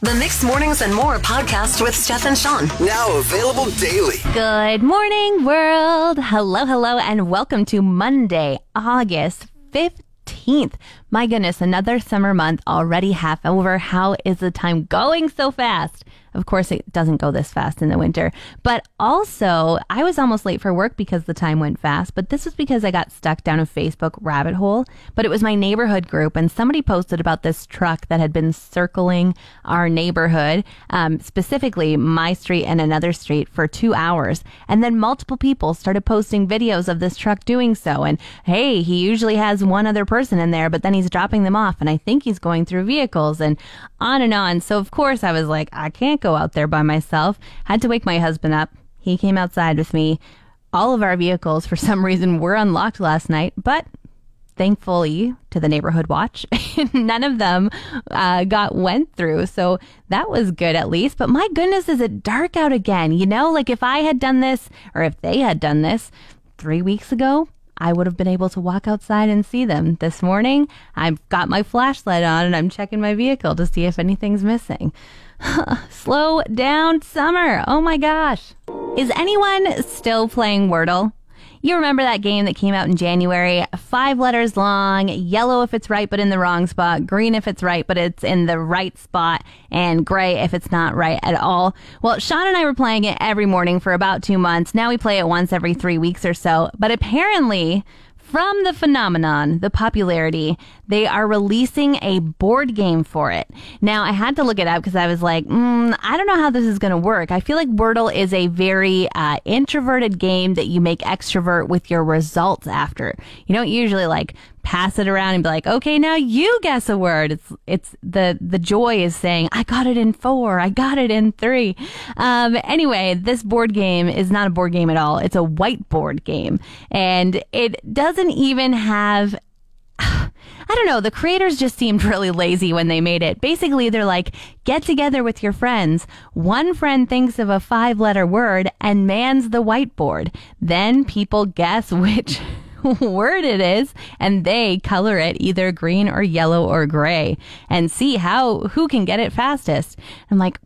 The Mixed Mornings and More podcast with Steph and Sean. Now available daily. Good morning, world. Hello, hello, and welcome to Monday, August 15th. My goodness, another summer month already half over. How is the time going so fast? Of course, it doesn't go this fast in the winter. But also, I was almost late for work because the time went fast. But this was because I got stuck down a Facebook rabbit hole. But it was my neighborhood group, and somebody posted about this truck that had been circling our neighborhood, um, specifically my street and another street, for two hours. And then multiple people started posting videos of this truck doing so. And hey, he usually has one other person in there, but then he's dropping them off, and I think he's going through vehicles and on and on. So, of course, I was like, I can't go out there by myself. Had to wake my husband up. He came outside with me. All of our vehicles, for some reason, were unlocked last night, but thankfully to the neighborhood watch none of them uh, got went through so that was good at least but my goodness is it dark out again you know like if i had done this or if they had done this three weeks ago I would have been able to walk outside and see them. This morning, I've got my flashlight on and I'm checking my vehicle to see if anything's missing. Slow down, summer. Oh my gosh. Is anyone still playing Wordle? You remember that game that came out in January? Five letters long, yellow if it's right but in the wrong spot, green if it's right but it's in the right spot, and gray if it's not right at all. Well, Sean and I were playing it every morning for about two months. Now we play it once every three weeks or so. But apparently, from the phenomenon, the popularity, they are releasing a board game for it. Now, I had to look it up because I was like, mm, I don't know how this is going to work. I feel like Wordle is a very uh, introverted game that you make extrovert with your results after. You don't usually like pass it around and be like, okay, now you guess a word. It's it's the the joy is saying, I got it in four, I got it in three. Um, anyway, this board game is not a board game at all. It's a whiteboard game, and it doesn't even have I don't know. The creators just seemed really lazy when they made it. Basically, they're like, get together with your friends. One friend thinks of a five letter word and mans the whiteboard. Then people guess which word it is and they color it either green or yellow or gray and see how who can get it fastest. I'm like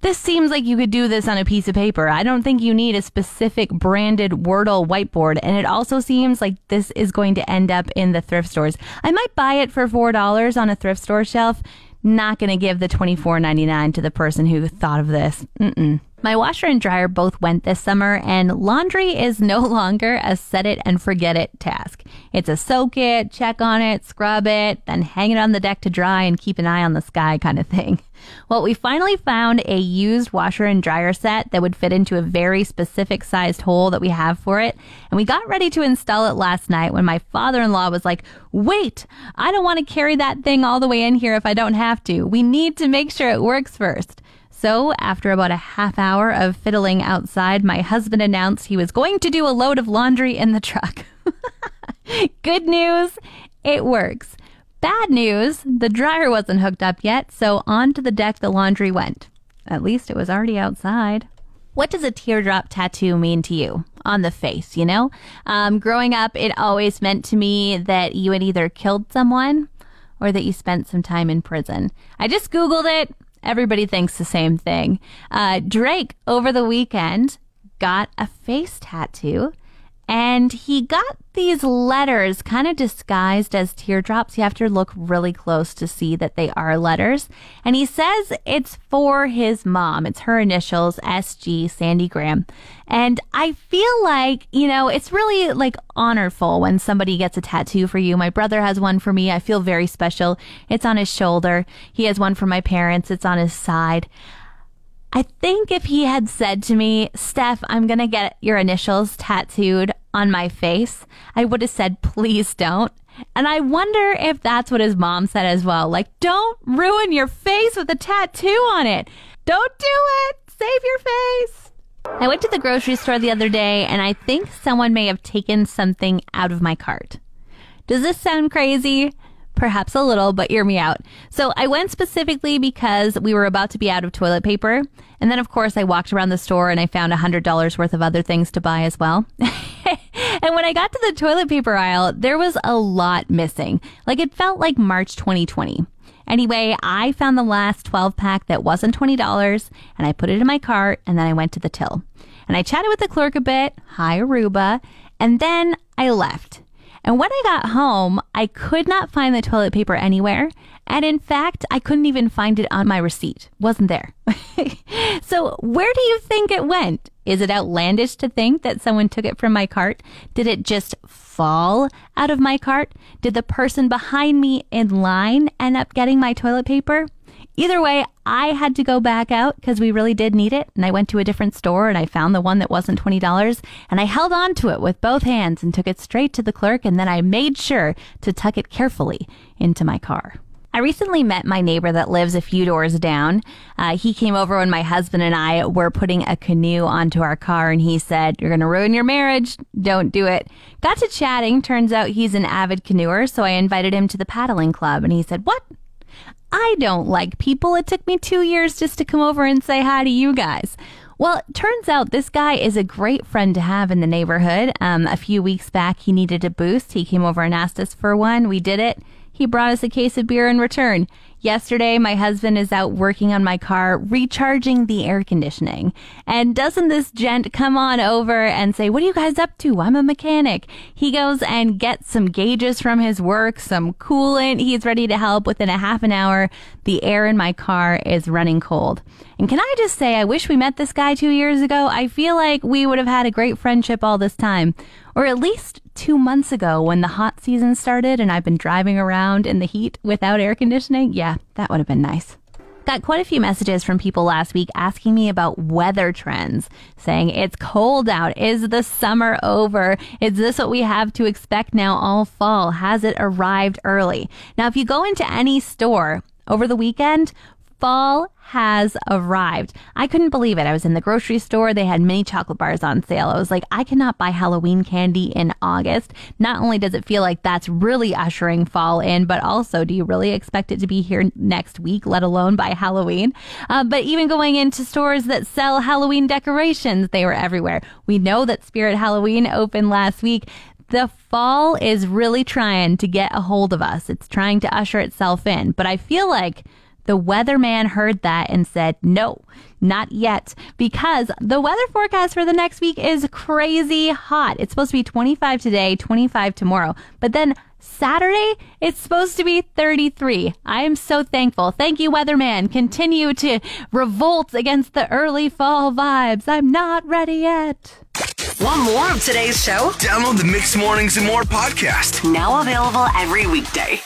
this seems like you could do this on a piece of paper. I don't think you need a specific branded Wordle whiteboard. And it also seems like this is going to end up in the thrift stores. I might buy it for $4 on a thrift store shelf. Not going to give the $24.99 to the person who thought of this. Mm-mm. My washer and dryer both went this summer, and laundry is no longer a set it and forget it task. It's a soak it, check on it, scrub it, then hang it on the deck to dry and keep an eye on the sky kind of thing. Well, we finally found a used washer and dryer set that would fit into a very specific sized hole that we have for it. And we got ready to install it last night when my father in law was like, Wait, I don't want to carry that thing all the way in here if I don't have to. We need to make sure it works first. So, after about a half hour of fiddling outside, my husband announced he was going to do a load of laundry in the truck. Good news, it works. Bad news, the dryer wasn't hooked up yet, so onto the deck the laundry went. At least it was already outside. What does a teardrop tattoo mean to you? On the face, you know? Um, growing up, it always meant to me that you had either killed someone or that you spent some time in prison. I just Googled it. Everybody thinks the same thing. Uh, Drake, over the weekend, got a face tattoo and he got these letters kind of disguised as teardrops. You have to look really close to see that they are letters. And he says it's for his mom. It's her initials, SG, Sandi Graham. And I feel like, you know, it's really like honorful when somebody gets a tattoo for you. My brother has one for me. I feel very special. It's on his shoulder. He has one for my parents. It's on his side. I think if he had said to me, Steph, I'm going to get your initials tattooed on my face, I would have said, please don't. And I wonder if that's what his mom said as well. Like, don't ruin your face with a tattoo on it. Don't do it. Save your face. I went to the grocery store the other day and I think someone may have taken something out of my cart. Does this sound crazy? Perhaps a little, but hear me out. So I went specifically because we were about to be out of toilet paper. And then, of course, I walked around the store and I found $100 worth of other things to buy as well. and when I got to the toilet paper aisle, there was a lot missing. Like it felt like March 2020. Anyway, I found the last 12 pack that wasn't $20 and I put it in my cart and then I went to the till. And I chatted with the clerk a bit, hi Aruba, and then I left. And when I got home, I could not find the toilet paper anywhere. And in fact, I couldn't even find it on my receipt. Wasn't there. so where do you think it went? Is it outlandish to think that someone took it from my cart? Did it just fall out of my cart? Did the person behind me in line end up getting my toilet paper? Either way, I had to go back out because we really did need it. And I went to a different store and I found the one that wasn't $20 and I held on to it with both hands and took it straight to the clerk. And then I made sure to tuck it carefully into my car. I recently met my neighbor that lives a few doors down. Uh, he came over when my husband and I were putting a canoe onto our car, and he said, You're going to ruin your marriage. Don't do it. Got to chatting. Turns out he's an avid canoeer, so I invited him to the paddling club, and he said, What? I don't like people. It took me two years just to come over and say hi to you guys. Well, it turns out this guy is a great friend to have in the neighborhood. Um, a few weeks back, he needed a boost. He came over and asked us for one. We did it. He brought us a case of beer in return. Yesterday, my husband is out working on my car, recharging the air conditioning. And doesn't this gent come on over and say, What are you guys up to? I'm a mechanic. He goes and gets some gauges from his work, some coolant. He's ready to help. Within a half an hour, the air in my car is running cold. And can I just say, I wish we met this guy two years ago. I feel like we would have had a great friendship all this time. Or at least two months ago when the hot season started and I've been driving around in the heat without air conditioning. Yeah, that would have been nice. Got quite a few messages from people last week asking me about weather trends, saying it's cold out. Is the summer over? Is this what we have to expect now all fall? Has it arrived early? Now, if you go into any store over the weekend, fall has arrived. I couldn't believe it. I was in the grocery store. They had mini chocolate bars on sale. I was like, I cannot buy Halloween candy in August. Not only does it feel like that's really ushering fall in, but also, do you really expect it to be here next week, let alone by Halloween? Uh, but even going into stores that sell Halloween decorations, they were everywhere. We know that Spirit Halloween opened last week the fall is really trying to get a hold of us. It's trying to usher itself in. But I feel like the weatherman heard that and said, no, not yet, because the weather forecast for the next week is crazy hot. It's supposed to be 25 today, 25 tomorrow, but then Saturday, it's supposed to be 33. I am so thankful. Thank you, weatherman. Continue to revolt against the early fall vibes. I'm not ready yet. Want more of today's show? Download the Mixed Mornings and More podcast. Now available every weekday.